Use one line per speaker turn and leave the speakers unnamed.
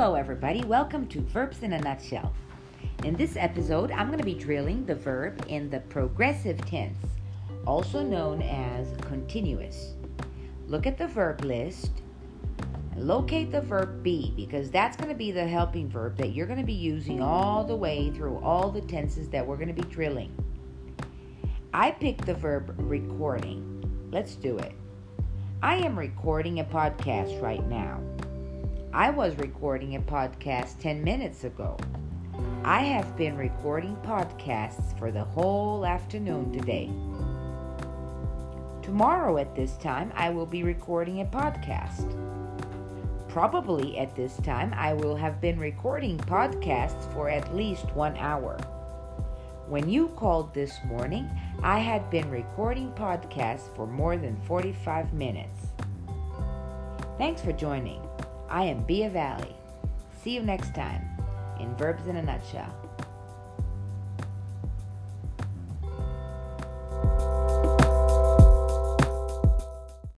everybody. Welcome to Verbs in a Nutshell. In this episode, I'm going to be drilling the verb in the progressive tense, also known as continuous. Look at the verb list and locate the verb be because that's going to be the helping verb that you're going to be using all the way through all the tenses that we're going to be drilling. I picked the verb recording. Let's do it. I am recording a podcast right now. I was recording a podcast 10 minutes ago. I have been recording podcasts for the whole afternoon today. Tomorrow at this time, I will be recording a podcast. Probably at this time, I will have been recording podcasts for at least one hour. When you called this morning, I had been recording podcasts for more than 45 minutes. Thanks for joining. I am Bia Valley. See you next time in Verbs in a Nutshell.